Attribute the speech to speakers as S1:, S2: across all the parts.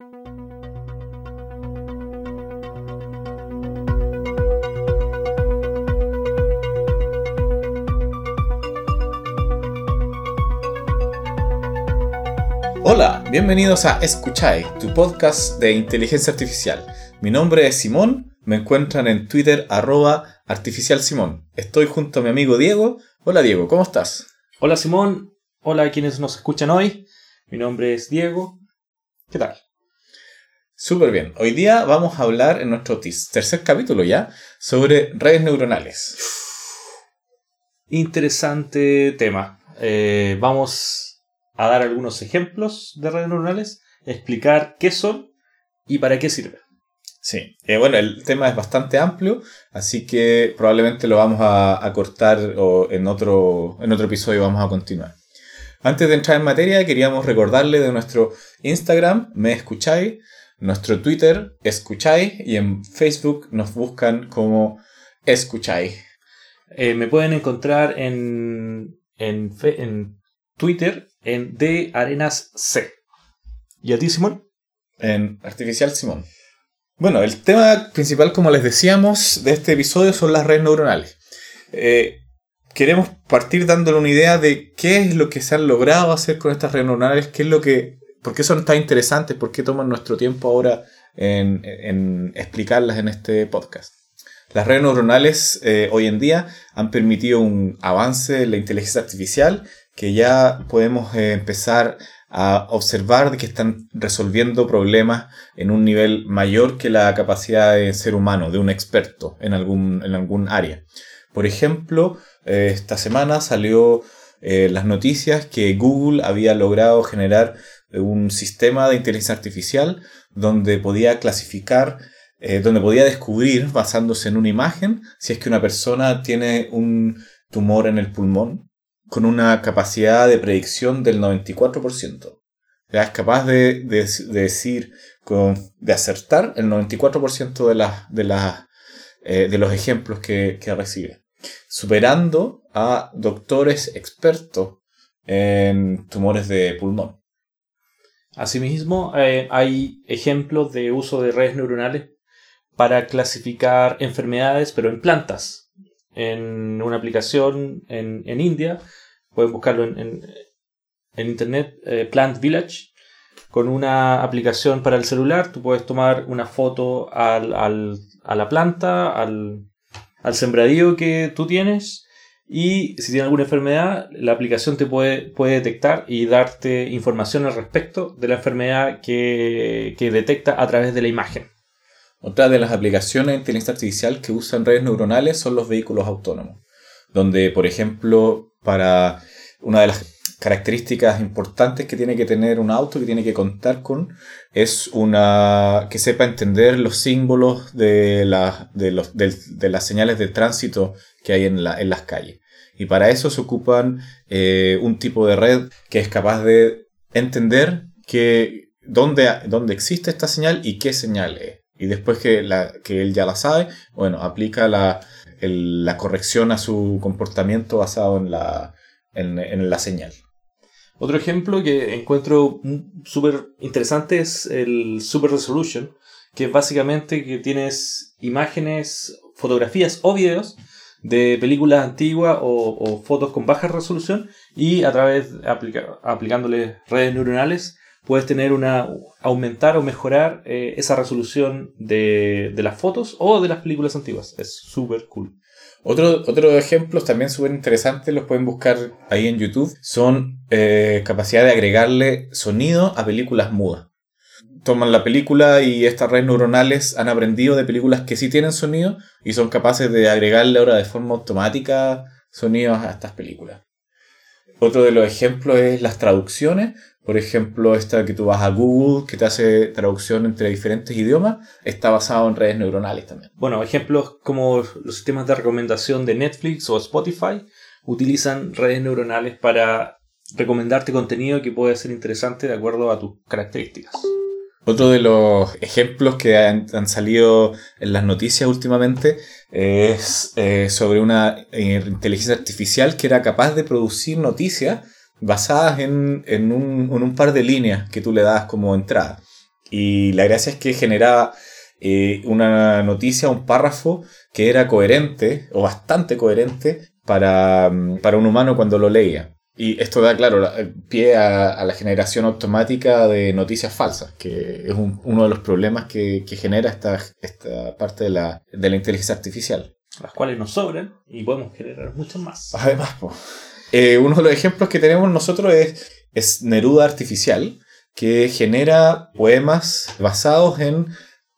S1: Hola, bienvenidos a Escuchai, tu podcast de inteligencia artificial. Mi nombre es Simón, me encuentran en Twitter arroba artificialsimón. Estoy junto a mi amigo Diego. Hola Diego, ¿cómo estás?
S2: Hola Simón, hola a quienes nos escuchan hoy. Mi nombre es Diego. ¿Qué tal?
S1: Súper bien. Hoy día vamos a hablar en nuestro tercer capítulo ya sobre redes neuronales.
S2: Interesante tema. Eh, vamos a dar algunos ejemplos de redes neuronales, explicar qué son y para qué sirven.
S1: Sí, eh, bueno, el tema es bastante amplio, así que probablemente lo vamos a, cortar o en otro, en otro episodio vamos a continuar. Antes de entrar en materia, queríamos recordarle de nuestro Instagram, me escucháis, nuestro Twitter, escucháis, y en Facebook nos buscan como escucháis.
S2: Eh, me pueden encontrar en, en, en Twitter en D Arenas C. ¿Y a ti, Simón?
S1: En Artificial Simón. Bueno, el tema principal, como les decíamos, de este episodio son las redes neuronales. Eh, queremos partir dándole una idea de qué es lo que se han logrado hacer con estas redes neuronales, qué es lo que, por qué son tan interesantes, por qué toman nuestro tiempo ahora en, explicarlas en este podcast. Las redes neuronales eh, hoy en día han permitido un avance en la inteligencia artificial que ya podemos eh, empezar a observar que están resolviendo problemas en un nivel mayor que la capacidad de ser humano, de un experto en algún, en algún área. Por ejemplo, eh, esta semana salió las noticias que Google había logrado generar un sistema de inteligencia artificial donde podía clasificar, donde podía descubrir, basándose en una imagen, si es que una persona tiene un tumor en el pulmón con una capacidad de predicción del 94%. Ya es capaz de, decir, de acertar el 94% de, las, de, eh, de los ejemplos que, recibe, superando a doctores expertos en tumores de pulmón.
S2: Asimismo, eh, hay ejemplos de uso de redes neuronales para clasificar enfermedades, pero en plantas. En una aplicación en, en India pueden buscarlo en, internet, eh, Plant Village, con una aplicación para el celular. Tú puedes tomar una foto al, a la planta, al, al sembradío que tú tienes. Y si tiene alguna enfermedad, la aplicación te puede, puede detectar y darte información al respecto de la enfermedad que, que detecta a través de la imagen.
S1: Otra de las aplicaciones de inteligencia artificial que usan redes neuronales son los vehículos autónomos, donde, por ejemplo, para una de las características importantes que tiene que tener un auto, que tiene que contar con, es una que sepa entender los símbolos de, de, los, de, las señales de tránsito que hay en, la, en las calles. Y para eso se ocupan eh, un tipo de red que es capaz de entender que, dónde, dónde existe esta señal y qué señal es. Y después que, la, que él ya la sabe, bueno, aplica la, la corrección a su comportamiento basado en la, en, la señal.
S2: Otro ejemplo que encuentro súper interesante es el Super Resolution, que es básicamente que tienes imágenes, fotografías o videos de películas antiguas o, fotos con baja resolución y a través, aplicándole redes neuronales, puedes tener una, aumentar o mejorar eh, esa resolución de, de, las fotos o de las películas antiguas. Es súper cool.
S1: Otros otro ejemplos también súper interesantes, los pueden buscar ahí en YouTube, son eh, capacidad de agregarle sonido a películas mudas. Toman la película y estas redes neuronales han aprendido de películas que sí tienen sonido y son capaces de agregarle ahora de forma automática sonidos a estas películas. Otro de los ejemplos es las traducciones. Por ejemplo, esta que tú vas a Google, que te hace traducción entre diferentes idiomas, está basado en redes neuronales también.
S2: Bueno, ejemplos como los sistemas de recomendación de Netflix o Spotify utilizan redes neuronales para recomendarte contenido que puede ser interesante de acuerdo a tus características.
S1: Otro de los ejemplos que han, salido en las noticias últimamente es eh, sobre una eh, inteligencia artificial que era capaz de producir noticias basadas en, un, par de líneas que tú le das como entrada. Y la gracia es que generaba eh, una noticia, un párrafo que era coherente o bastante coherente para, mm, para un humano cuando lo leía. Y esto da, claro, pie a, la generación automática de noticias falsas, que es uno de los problemas que, genera esta, esta parte de la, de la inteligencia artificial.
S2: Las cuales nos sobran y podemos generar muchas más.
S1: Además, eh, uno de los ejemplos que tenemos nosotros es, es Neruda Artificial, que genera poemas basados en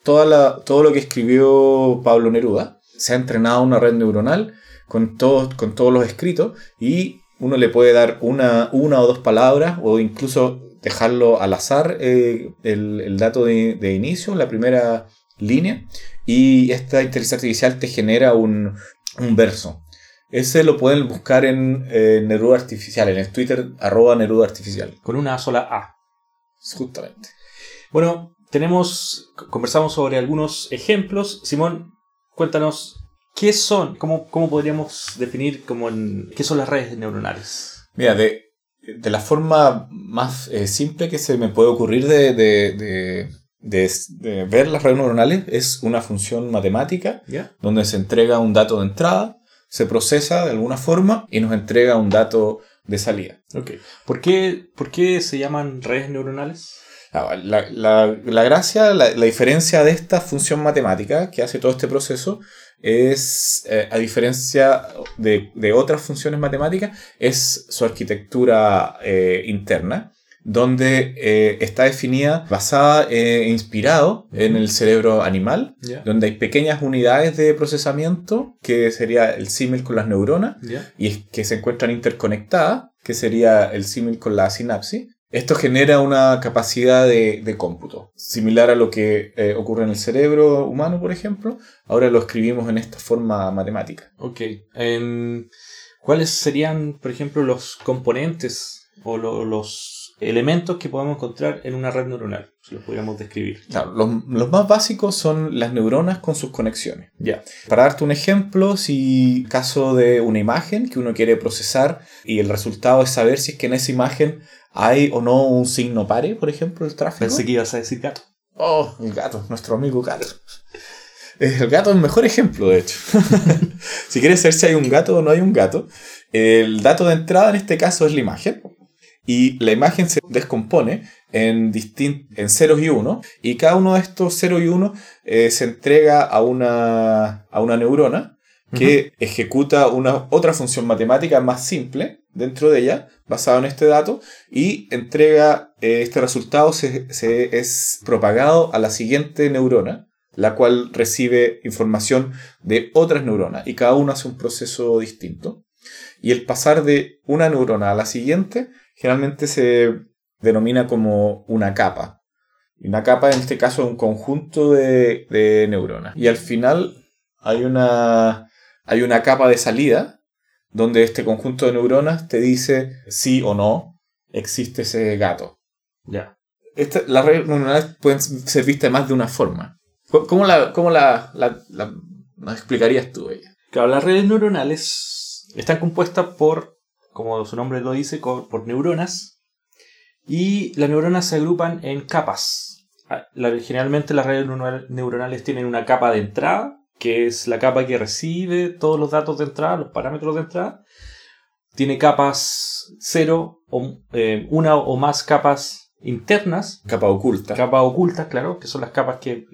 S1: toda la, todo lo que escribió Pablo Neruda. Se ha entrenado una red neuronal con, todos con todos los escritos y uno le puede dar una, una o dos palabras o incluso dejarlo al azar eh, el, dato de, inicio, la primera línea, y esta inteligencia artificial te genera un, verso. Ese lo pueden buscar en Neruda Artificial, en el Twitter arroba Neruda Artificial.
S2: Con una sola A.
S1: Justamente.
S2: Bueno, tenemos, conversamos sobre algunos ejemplos. Simón, cuéntanos ¿Qué son? ¿Cómo, cómo podríamos definir como qué son las redes neuronales?
S1: Mira, de, de la forma más eh, simple que se me puede ocurrir de, de, de, ver las redes neuronales es una función matemática donde se entrega un dato de entrada, se procesa de alguna forma y nos entrega un dato de salida.
S2: Okay. ¿Por, qué, ¿Por qué se llaman redes neuronales?
S1: Ah, la, la, la gracia, la, la, diferencia de esta función matemática que hace todo este proceso es, eh, a diferencia de, otras funciones matemáticas, es su arquitectura eh, interna, donde eh, está definida, basada e inspirado en el cerebro animal, donde hay pequeñas unidades de procesamiento, que sería el símil con las neuronas, y que se encuentran interconectadas, que sería el símil con la sinapsis, esto genera una capacidad de, cómputo, similar a lo que eh, ocurre en el cerebro humano, por ejemplo. Ahora lo escribimos en esta forma matemática.
S2: Ok. ¿Cuáles serían, por ejemplo, los componentes o los elementos que podemos encontrar en una red neuronal? Si los podríamos describir.
S1: los, más básicos son las neuronas con sus conexiones. Ya. Para darte un ejemplo, si caso de una imagen que uno quiere procesar y el resultado es saber si es que en esa imagen ¿Hay o no un signo pare, por ejemplo, el tráfico?
S2: Pensé que ibas a decir gato.
S1: Oh, el gato, nuestro amigo gato. El gato es el mejor ejemplo, de hecho. si quieres saber si hay un gato o no hay un gato, el dato de entrada en este caso es la imagen. Y la imagen se descompone en, en ceros y unos. Y cada uno de estos ceros y unos eh, se entrega a una, a una neurona que ejecuta una, otra función matemática más simple dentro de ella, basado en este dato, y entrega eh, este resultado, se, es propagado a la siguiente neurona, la cual recibe información de otras neuronas, y cada una hace un proceso distinto. Y el pasar de una neurona a la siguiente generalmente se denomina como una capa. Y una capa en este caso es un conjunto de, de neuronas. Y al final hay una, hay una capa de salida donde este conjunto de neuronas te dice sí o no existe ese gato. Ya. las redes neuronales pueden ser vistas de más de una forma. ¿Cómo la, cómo la, la, explicarías tú ella?
S2: Claro, las redes neuronales están compuestas por, como su nombre lo dice, por neuronas. Y las neuronas se agrupan en capas. Ah, generalmente las redes neuronales tienen una capa de entrada, que es la capa que recibe todos los datos de entrada, los parámetros de entrada. Tiene capas cero, o, eh, una o más capas internas.
S1: Capa oculta.
S2: Capas ocultas, claro, que son las capas que,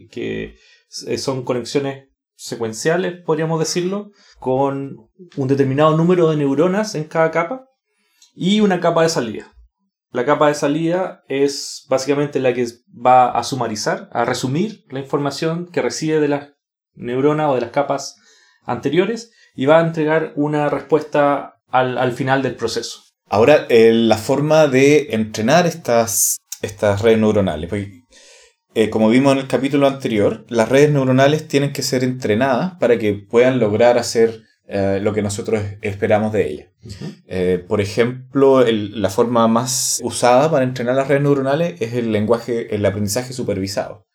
S2: eh, son conexiones secuenciales, podríamos decirlo, con un determinado número de neuronas en cada capa y una capa de salida. La capa de salida es básicamente la que va a sumarizar, a resumir la información que recibe de las neurona o de las capas anteriores y va a entregar una respuesta al, final del proceso.
S1: Ahora, eh, la forma de entrenar estas, estas redes neuronales. Pues, eh, como vimos en el capítulo anterior, las redes neuronales tienen que ser entrenadas para que puedan lograr hacer eh, lo que nosotros esperamos de ellas. por ejemplo, la forma más usada para entrenar las redes neuronales es el lenguaje, el aprendizaje supervisado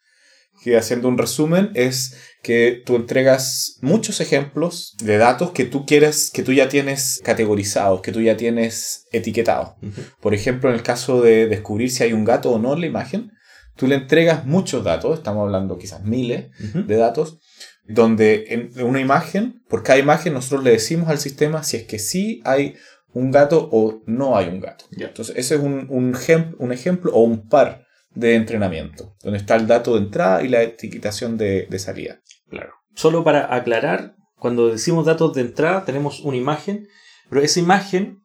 S1: que haciendo un resumen es que tú entregas muchos ejemplos de datos que tú quieres, que tú ya tienes categorizados, que tú ya tienes etiquetados. Por ejemplo, en el caso de descubrir si hay un gato o no en la imagen, tú le entregas muchos datos, estamos hablando quizás miles de datos, donde en una imagen, por cada imagen nosotros le decimos al sistema si es que sí hay un gato o no hay un gato.
S2: Ya.
S1: Entonces ese es un, un, un ejemplo o un par de entrenamiento, donde está el dato de entrada y la etiquetación de, de salida.
S2: Claro. Solo para aclarar, cuando decimos datos de entrada tenemos una imagen, pero esa imagen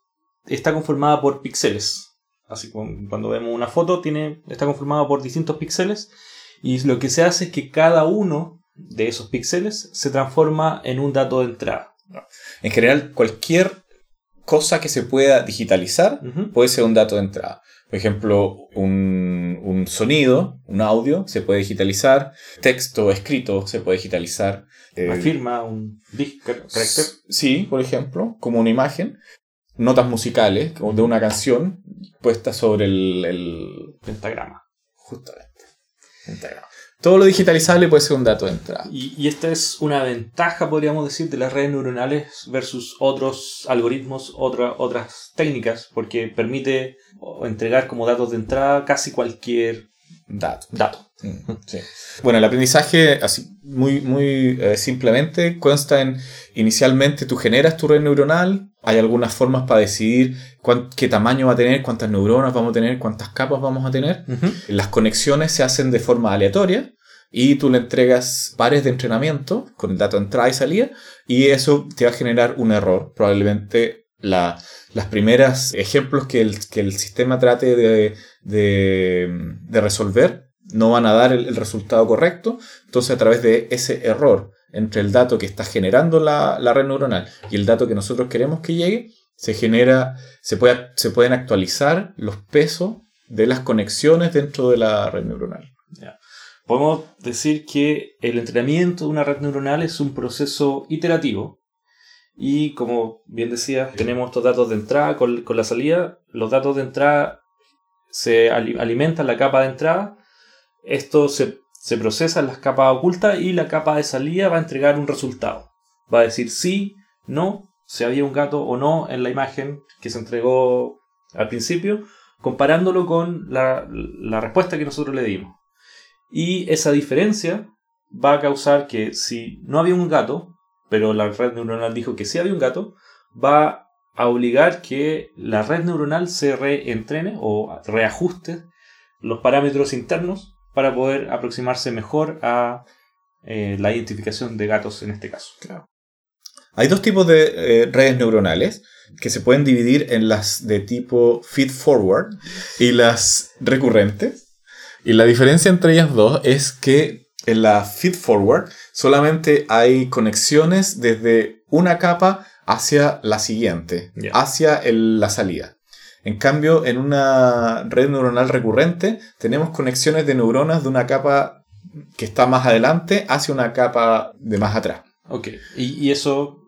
S2: está conformada por píxeles. Así como cuando vemos una foto tiene, está conformada por distintos píxeles y lo que se hace es que cada uno de esos píxeles se transforma en un dato de entrada.
S1: En general, cualquier cosa que se pueda digitalizar puede ser un dato de entrada. Por ejemplo, un, un sonido, un audio, se puede digitalizar. Texto escrito se puede digitalizar. Eh,
S2: Una firma, un carácter.
S1: Sí, por ejemplo, como una imagen. Notas musicales, de una canción puesta sobre el... el-
S2: pentagrama.
S1: justamente. pentagrama. Todo lo digitalizable puede ser un dato de entrada.
S2: Y, y esta es una ventaja, podríamos decir, de las redes neuronales versus otros algoritmos, otra- otras técnicas, porque permite o, entregar como datos de entrada casi cualquier
S1: Dato.
S2: dato.
S1: Mm, sí. Bueno, el aprendizaje, así muy, muy eh, simplemente, consta en inicialmente tú generas tu red neuronal, hay algunas formas para decidir cuán- qué tamaño va a tener, cuántas neuronas vamos a tener, cuántas capas vamos a tener. Las conexiones se hacen de forma aleatoria y tú le entregas pares de entrenamiento con el dato de entrada y salida y eso te va a generar un error. Probablemente la- las primeras ejemplos que el, que el sistema trate de, de- resolver no van a dar el, el resultado correcto. Entonces a través de ese error entre el dato que está generando la, la red neuronal y el dato que nosotros queremos que llegue, se genera, se, puede, se pueden actualizar los pesos de las conexiones dentro de la red neuronal.
S2: Podemos decir que el entrenamiento de una red neuronal es un proceso iterativo. Y como bien decía, tenemos estos datos de entrada con, con la salida. Los datos de entrada se ali- alimentan la capa de entrada. Esto se, se procesa en las capas ocultas y la capa de salida va a entregar un resultado. Va a decir sí, no, si había un gato o no en la imagen que se entregó al principio, comparándolo con la, la respuesta que nosotros le dimos. Y esa diferencia va a causar que si no había un gato, pero la red neuronal dijo que sí había un gato, va a obligar que la red neuronal se reentrene o reajuste los parámetros internos para poder aproximarse mejor a eh, la identificación de gatos en este caso.
S1: Hay dos tipos de eh, redes neuronales que se pueden dividir en las de tipo feed forward y las recurrentes. Y la diferencia entre ellas dos es que en la feed forward solamente hay conexiones desde una capa hacia la siguiente, hacia el- la salida. En cambio, en una red neuronal recurrente tenemos conexiones de neuronas de una capa que está más adelante hacia una capa de más atrás.
S2: Ok, y, y eso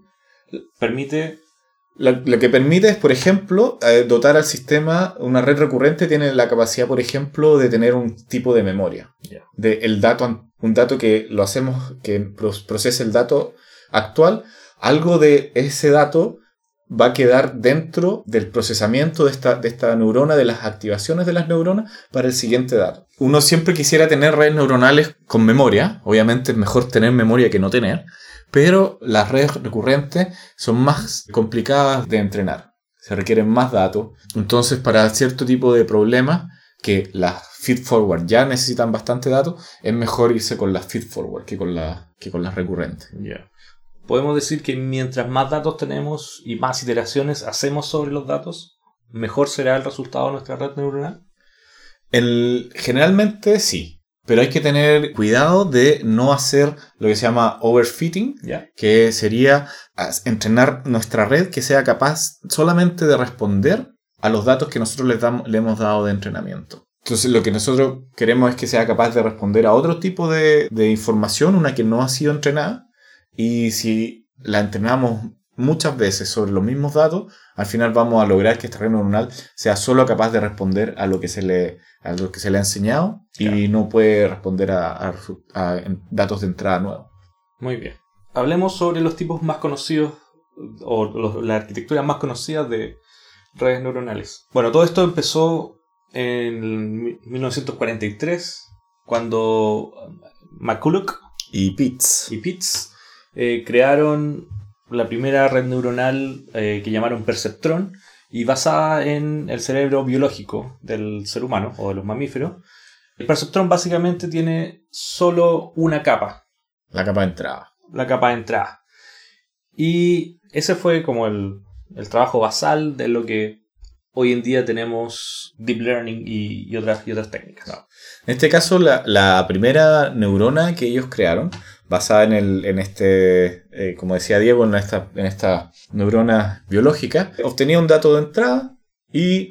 S2: permite...
S1: Lo, lo que permite es, por ejemplo, eh, dotar al sistema, una red recurrente tiene la capacidad, por ejemplo, de tener un tipo de memoria. De el dato, un dato que lo hacemos, que pro- procese el dato actual, algo de ese dato va a quedar dentro del procesamiento de esta, de esta neurona, de las activaciones de las neuronas para el siguiente dato. Uno siempre quisiera tener redes neuronales con memoria, obviamente es mejor tener memoria que no tener, pero las redes recurrentes son más complicadas de entrenar. Se requieren más datos. Entonces, para cierto tipo de problemas que las feed forward ya necesitan bastante datos, es mejor irse con las feed forward que con, la- que con las recurrentes.
S2: Ya. Podemos decir que mientras más datos tenemos y más iteraciones hacemos sobre los datos, mejor será el resultado de nuestra red neuronal.
S1: El- generalmente sí, pero hay que tener cuidado de no hacer lo que se llama overfitting, que sería as- entrenar nuestra red que sea capaz solamente de responder a los datos que nosotros le, damos- le hemos dado de entrenamiento. Entonces lo que nosotros queremos es que sea capaz de responder a otro tipo de, de información, una que no ha sido entrenada, y si la entrenamos muchas veces sobre los mismos datos, al final vamos a lograr que esta red neuronal sea solo capaz de responder a lo que se le, a lo que se le ha enseñado y no puede responder a, datos de entrada nuevos.
S2: Muy bien. Hablemos sobre los tipos más conocidos o los- la arquitectura más conocida de redes neuronales. Bueno, todo esto empezó en mi- 1943 cuando McCulloch
S1: Y Pitts.
S2: y Pitts eh, crearon la primera red neuronal eh, que llamaron perceptrón y basada en el cerebro biológico del ser humano o de los mamíferos. El perceptrón básicamente tiene solo una capa,
S1: La capa de entrada.
S2: la capa de entrada. Y ese fue como el, el trabajo basal de lo que hoy en día tenemos deep learning y, y otras, y otras técnicas.
S1: En este caso, la, la primera neurona que ellos crearon, basada en, el, en este, eh, como decía Diego, en esta, en esta neurona biológica, obtenía un dato de entrada y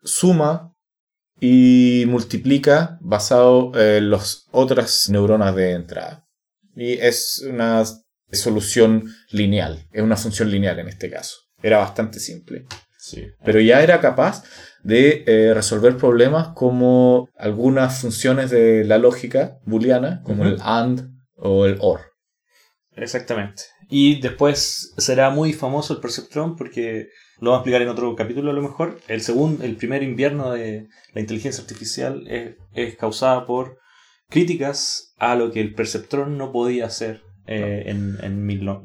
S1: suma y multiplica basado en las otras neuronas de entrada. Y es una solución lineal, es una función lineal en este caso. Era bastante simple.
S2: Sí.
S1: pero ya era capaz de eh, resolver problemas como algunas funciones de la lógica booleana, como el AND o el OR.
S2: Exactamente. Y después será muy famoso el perceptrón porque lo vamos a explicar en otro capítulo a lo mejor. El segundo, el primer invierno de la inteligencia artificial es, es causada por críticas a lo que el perceptrón no podía hacer eh, en, en mil no-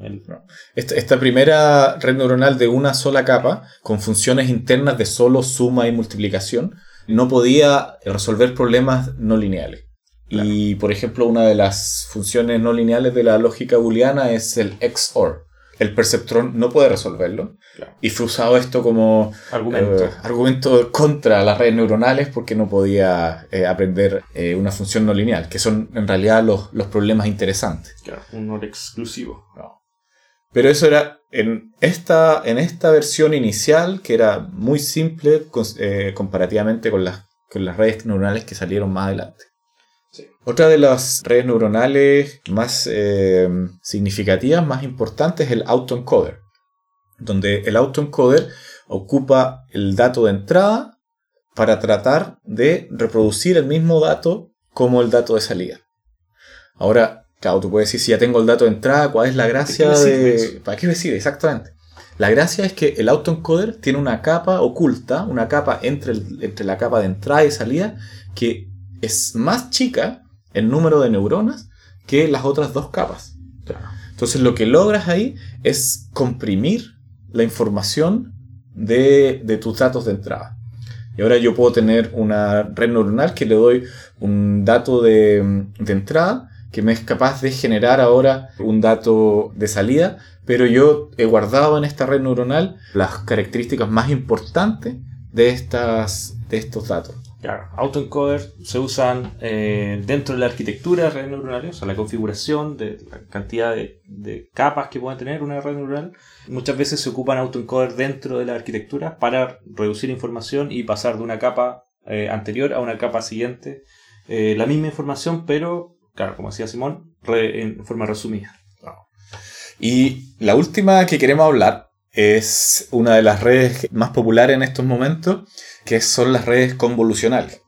S1: esta primera red neuronal de una sola capa, con funciones internas de solo suma y multiplicación, no podía resolver problemas no lineales. Y, por ejemplo, una de las funciones no lineales de la lógica booleana es el XOR. El perceptrón no puede resolverlo.
S2: Claro.
S1: Y fue usado esto como
S2: argumento.
S1: eh, argumento contra las redes neuronales porque no podía eh, aprender eh, una función no lineal, que son en realidad los, los problemas interesantes.
S2: Claro, un OR exclusivo.
S1: Pero eso era en esta, en esta versión inicial, que era muy simple comparativamente con las, con las redes neuronales que salieron más adelante. Otra de las redes neuronales más eh, significativas, más importantes, es el autoencoder, donde el autoencoder ocupa el dato de entrada para tratar de reproducir el mismo dato como el dato de salida. Ahora, claro, tú puedes decir, si ya tengo el dato de entrada, ¿cuál es la gracia
S2: sirve
S1: de... ¿Para qué me sirve? Exactamente. La gracia es que el autoencoder tiene una capa oculta, una capa entre, el- entre la capa de entrada y salida, que es más chica en número de neuronas que las otras dos capas. Entonces lo que logras ahí es comprimir la información de, de tus datos de entrada. Y ahora yo puedo tener una red neuronal que le doy un dato de, de entrada que me es capaz de generar ahora un dato de salida, pero yo he guardado en esta red neuronal las características más importantes de, estas, de estos datos.
S2: Claro, autoencoder se usan eh, dentro de la arquitectura de redes neuronales, o sea, la configuración de la cantidad de, capas que puede tener una red neuronal. Muchas veces se ocupan autoencoder dentro de la arquitectura para reducir información y pasar de una capa eh, anterior a una capa siguiente. eh, la misma información, pero, claro, como decía Simón, en forma resumida.
S1: Y la última que queremos hablar es una de las redes más populares en estos momentos, que son las redes convolucionales.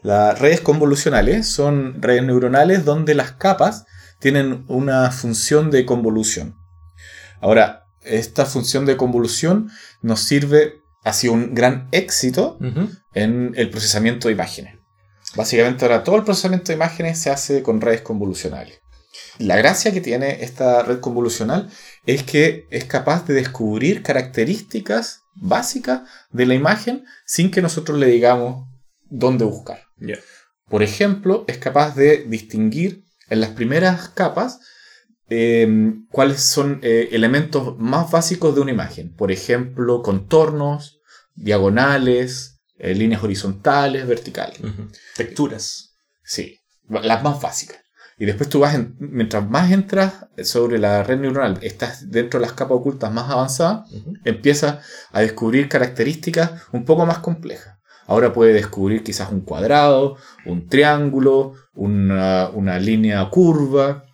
S1: Las redes convolucionales son redes neuronales donde las capas tienen una función de convolución. Ahora, esta función de convolución nos sirve, ha sido un gran éxito en el procesamiento de imágenes. Básicamente ahora todo el procesamiento de imágenes se hace con redes convolucionales. La gracia que tiene esta red convolucional es que es capaz de descubrir características básicas de la imagen sin que nosotros le digamos dónde buscar. Por ejemplo, es capaz de distinguir en las primeras capas eh, cuáles son eh, elementos más básicos de una imagen. Por ejemplo, contornos, diagonales, eh, líneas horizontales, verticales.
S2: Texturas.
S1: Sí, las más básicas. Y después tú vas, en- mientras más entras sobre la red neuronal, estás dentro de las capas ocultas más avanzadas, empiezas a descubrir características un poco más complejas. Ahora puede descubrir quizás un cuadrado, un triángulo, una, una línea curva.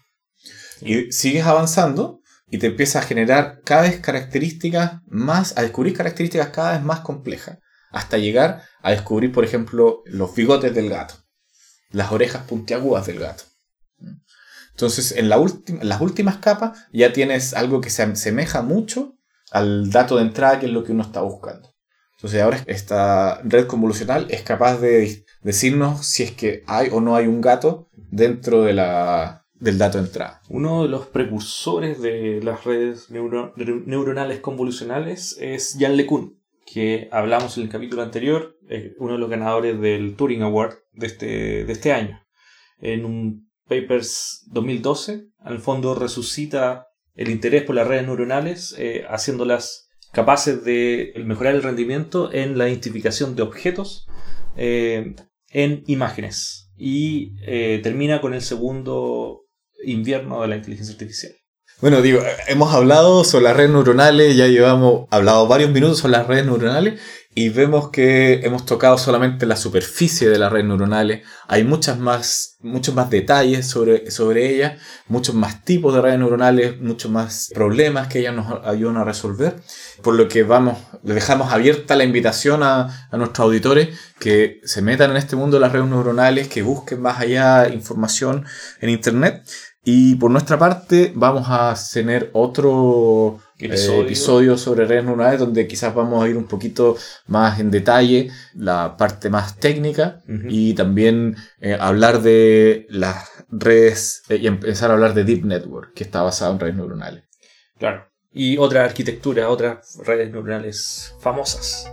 S1: Y sigues avanzando y te empieza a generar cada vez características más, a descubrir características cada vez más complejas. Hasta llegar a descubrir, por ejemplo, los bigotes del gato, las orejas puntiagudas del gato. Entonces, en, la en las últimas capas ya tienes algo que se asemeja mucho al dato de entrada, que es lo que uno está buscando. Entonces, ahora esta red convolucional es capaz de decirnos si es que hay o no hay un gato dentro de la, del dato de entrada.
S2: Uno de los precursores de las redes neuro- neuronales convolucionales es Jan LeCun, que hablamos en el capítulo anterior, eh, uno de los ganadores del Turing Award de este, de este año. En un Papers 2012, al fondo resucita el interés por las redes neuronales, eh, haciéndolas capaces de mejorar el rendimiento en la identificación de objetos eh, en imágenes. Y eh, termina con el segundo invierno de la inteligencia artificial.
S1: Bueno, digo, hemos hablado sobre las redes neuronales, ya llevamos hablado varios minutos sobre las redes neuronales y vemos que hemos tocado solamente la superficie de las redes neuronales. Hay muchas más, muchos más detalles sobre, sobre ellas, muchos más tipos de redes neuronales, muchos más problemas que ellas nos ayudan a resolver. Por lo que vamos, le dejamos abierta la invitación a, a nuestros auditores que se metan en este mundo de las redes neuronales, que busquen más allá información en internet. Y por nuestra parte vamos a tener otro eh,
S2: Episodio.
S1: sobre redes neuronales donde quizás vamos a ir un poquito más en detalle la parte más técnica y también eh, hablar de las redes eh, y empezar a hablar de Deep Network que está basado en redes neuronales.
S2: Claro. Y otra arquitectura, otras redes neuronales famosas.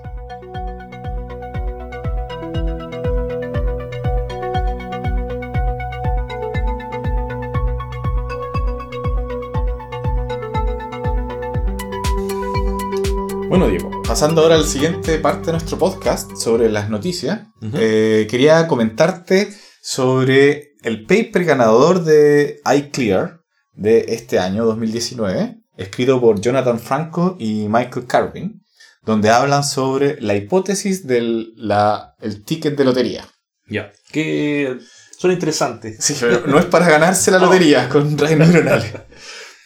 S1: Bueno, Diego, pasando ahora a la siguiente parte de nuestro podcast sobre las noticias,
S2: Ujú.
S1: eh, quería comentarte sobre el paper ganador de iClear de este año 2019, escrito por Jonathan Franco y Michael Carvin, donde hablan sobre la hipótesis del la- el ticket de lotería.
S2: Ya. Que son interesantes.
S1: Sí, pero no es para ganarse la lotería con redes neuronales.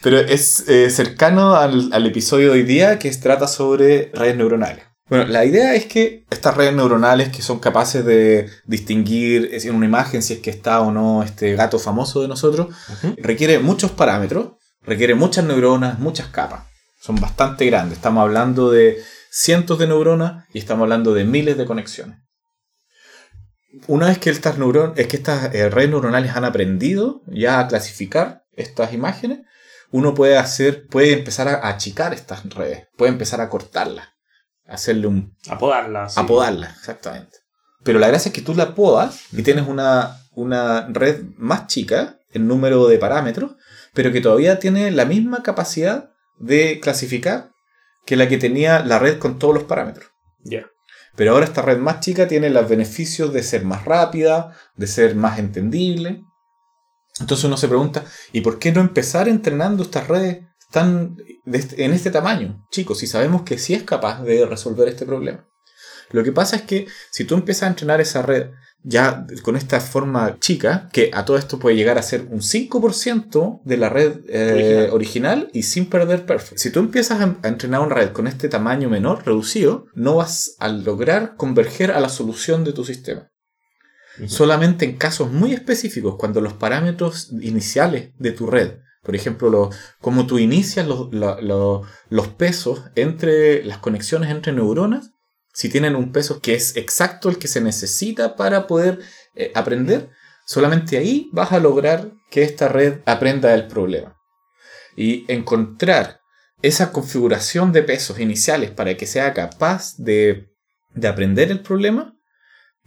S1: Pero es eh, cercano al, al episodio de hoy día que trata sobre redes neuronales. Bueno, la idea es que estas redes neuronales que son capaces de distinguir en una imagen si es que está o no este gato famoso de nosotros, requiere muchos parámetros, requiere muchas neuronas, muchas capas. Son bastante grandes. Estamos hablando de cientos de neuronas y estamos hablando de miles de conexiones. Una vez que estas, neuron es que estas eh, redes neuronales han aprendido ya a clasificar estas imágenes, uno puede hacer, puede empezar a achicar estas redes, puede empezar a cortarlas, hacerle un
S2: Apodarlas. sí.
S1: Apodarla, exactamente. Pero la gracia es que tú la podas y tienes una, una red más chica en número de parámetros, pero que todavía tiene la misma capacidad de clasificar que la que tenía la red con todos los parámetros.
S2: Ya.
S1: Pero ahora esta red más chica tiene los beneficios de ser más rápida, de ser más entendible. Entonces uno se pregunta, ¿y por qué no empezar entrenando estas redes tan en este tamaño? Chicos, si sabemos que sí es capaz de resolver este problema. Lo que pasa es que si tú empiezas a entrenar esa red ya con esta forma chica, que a todo esto puede llegar a ser un 5% de la red eh,
S2: Original.
S1: original. y sin perder perfect. Si tú empiezas a, a entrenar una red con este tamaño menor, reducido, no vas a lograr converger a la solución de tu sistema. Solamente en casos muy específicos, cuando los parámetros iniciales de tu red, por ejemplo, lo, cómo tú inicias los, pesos entre las conexiones entre neuronas, si tienen un peso que es exacto el que se necesita para poder eh, aprender, solamente ahí vas a lograr que esta red aprenda el problema. Y encontrar esa configuración de pesos iniciales para que sea capaz de aprender el problema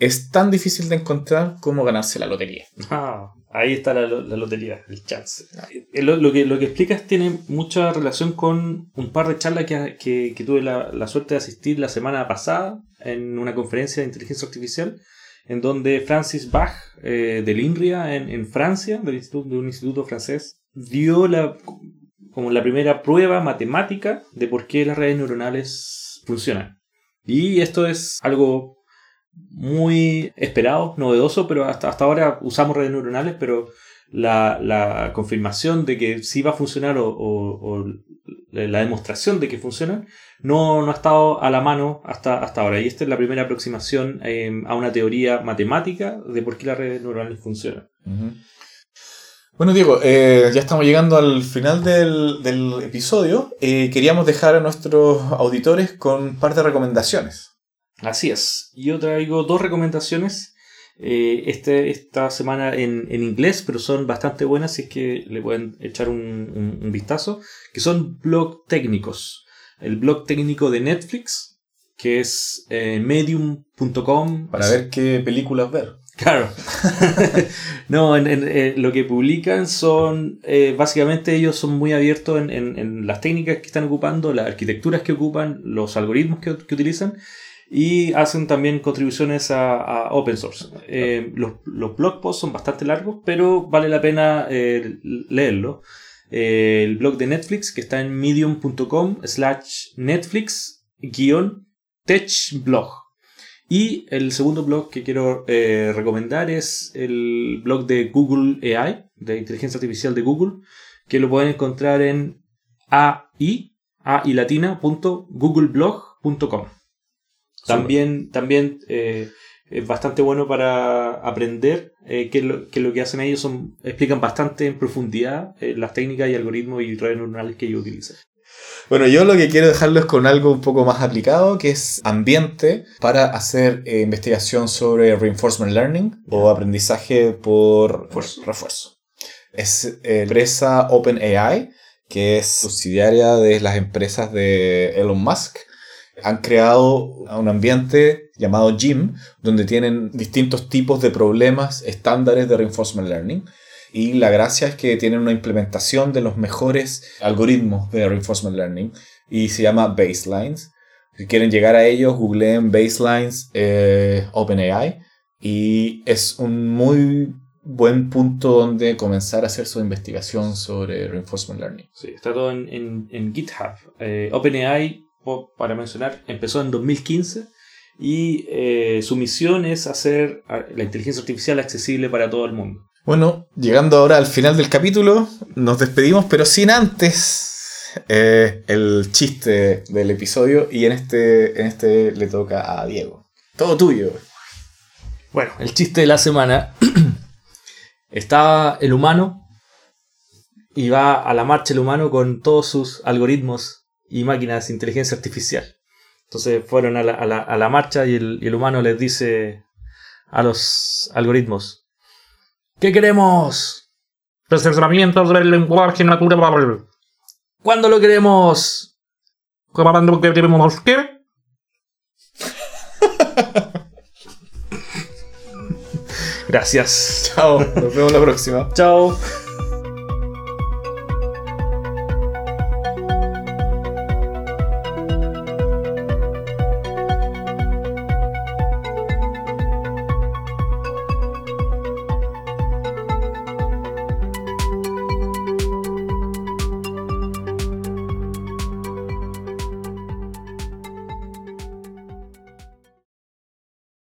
S1: es tan difícil de encontrar como ganarse la lotería.
S2: Ah, ahí está la, lo- la lotería, el chance. Eh, Lo, lo que, lo que explicas tiene mucha relación con un par de charlas que, que- que tuve la, la suerte de asistir la semana pasada en una conferencia de inteligencia artificial, en donde Francis Bach, eh, del INRIA en, en Francia, del instituto, de un instituto francés, dio la, como la primera prueba matemática de por qué las redes neuronales funcionan. Y esto es algo muy esperado, novedoso, pero hasta, hasta ahora usamos redes neuronales, pero la, la confirmación de que sí va a funcionar o, la demostración de que funcionan no, no ha estado a la mano hasta, hasta ahora. Y esta es la primera aproximación eh, a una teoría matemática de por qué las redes neuronales funcionan.
S1: Bueno, Diego, eh, ya estamos llegando al final del, del episodio. Eh, queríamos dejar a nuestros auditores con un par de recomendaciones.
S2: Así es. Yo traigo dos recomendaciones. eh, este, esta semana en, en, inglés, pero son bastante buenas si es que le pueden echar un, un, vistazo, que son blog técnicos. El blog técnico de Netflix, que es eh, medium.com.
S1: Para ver qué películas ver.
S2: Claro. no, en, eh, lo que publican son, eh, básicamente ellos son muy abiertos en, en, las técnicas que están ocupando, las arquitecturas que ocupan, los algoritmos que, que utilizan y hacen también contribuciones a, open source. Eh, los, los, blog posts son bastante largos, pero vale la pena leerlo. el blog de Netflix que está en medium.com slash Netflix guion techblog. Y el segundo blog que quiero eh, recomendar es el blog de Google AI, de inteligencia artificial de Google, que lo pueden encontrar en AI, ailatina.googleblog.com. También, también eh, es bastante bueno para aprender eh, que, lo, que, lo, que hacen ellos son, explican bastante en profundidad las técnicas y algoritmos y redes neuronales que ellos utilizan.
S1: Bueno, yo lo que quiero dejarlo es con algo un poco más aplicado, que es ambiente para hacer eh, investigación sobre reinforcement learning o aprendizaje por refuerzo. Es eh, empresa OpenAI, que es subsidiaria de las empresas de Elon Musk. Han creado un ambiente llamado GYM, donde tienen distintos tipos de problemas estándares de reinforcement learning y la gracia es que tienen una implementación de los mejores algoritmos de reinforcement learning y se llama Baselines. Si quieren llegar a ellos, googleen Baselines eh, OpenAI y es un muy buen punto donde comenzar a hacer su investigación sobre reinforcement learning.
S2: Sí, está todo en, en, GitHub. Eh, OpenAI, para mencionar, empezó en 2015 y eh, su misión es hacer la inteligencia artificial accesible para todo el mundo.
S1: Bueno, llegando ahora al final del capítulo, nos despedimos, pero sin antes eh, el chiste del episodio. Y en este, en este le toca a Diego. Todo tuyo.
S2: Bueno, el chiste de la semana. Está el humano y va a la marcha el humano con todos sus algoritmos y máquinas de inteligencia artificial. Entonces fueron a la, a la, marcha y el, y el humano les dice a los algoritmos, ¿Qué queremos?
S3: Procesamientos del lenguaje natural.
S2: ¿Cuándo lo queremos?
S3: ¿Cuándo queremos qué?
S2: Gracias.
S1: Chao. Nos vemos la próxima.
S2: Chao.